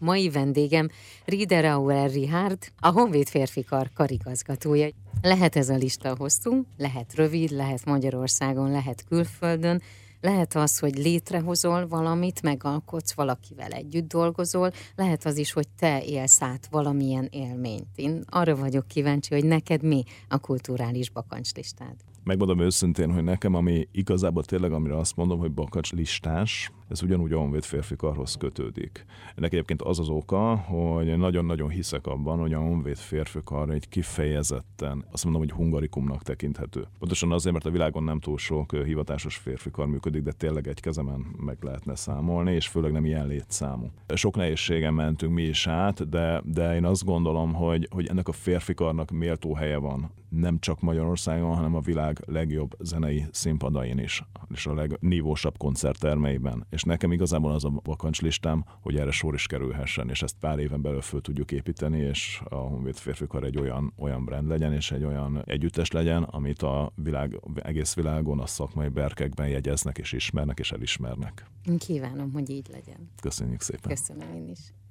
Mai vendégem Rieder Auer Richard, a Honvéd férfi kar karigazgatója. Lehet ez a lista hosszú, lehet rövid, lehet Magyarországon, lehet külföldön, lehet az, hogy létrehozol valamit, megalkotsz, valakivel együtt dolgozol, lehet az is, hogy te élsz át valamilyen élményt. Én arra vagyok kíváncsi, hogy neked mi a kulturális bakancslistád. Megmondom őszintén, hogy nekem, ami igazából tényleg, amire azt mondom, hogy bakacs listás, ez ugyanúgy a honvéd férfi karhoz kötődik. Ennek egyébként az az oka, hogy nagyon-nagyon hiszek abban, hogy a honvéd férfi kar egy kifejezetten, azt mondom, hogy hungarikumnak tekinthető. Pontosan azért, mert a világon nem túl sok hivatásos férfi kar működik, de tényleg egy kezemen meg lehetne számolni, és főleg nem ilyen létszámú. Sok nehézségen mentünk mi is át, de, de én azt gondolom, hogy, hogy ennek a férfi karnak méltó helye van nem csak Magyarországon, hanem a világ legjobb zenei színpadain is, és a legnívósabb koncerttermeiben. És nekem igazából az a vakancslistám, hogy erre sor is kerülhessen, és ezt pár éven belül föl tudjuk építeni, és a Honvéd Férfikar egy olyan, olyan brand legyen, és egy olyan együttes legyen, amit a világ, egész világon a szakmai berkekben jegyeznek, és ismernek, és elismernek. Kívánom, hogy így legyen. Köszönjük szépen. Köszönöm én is.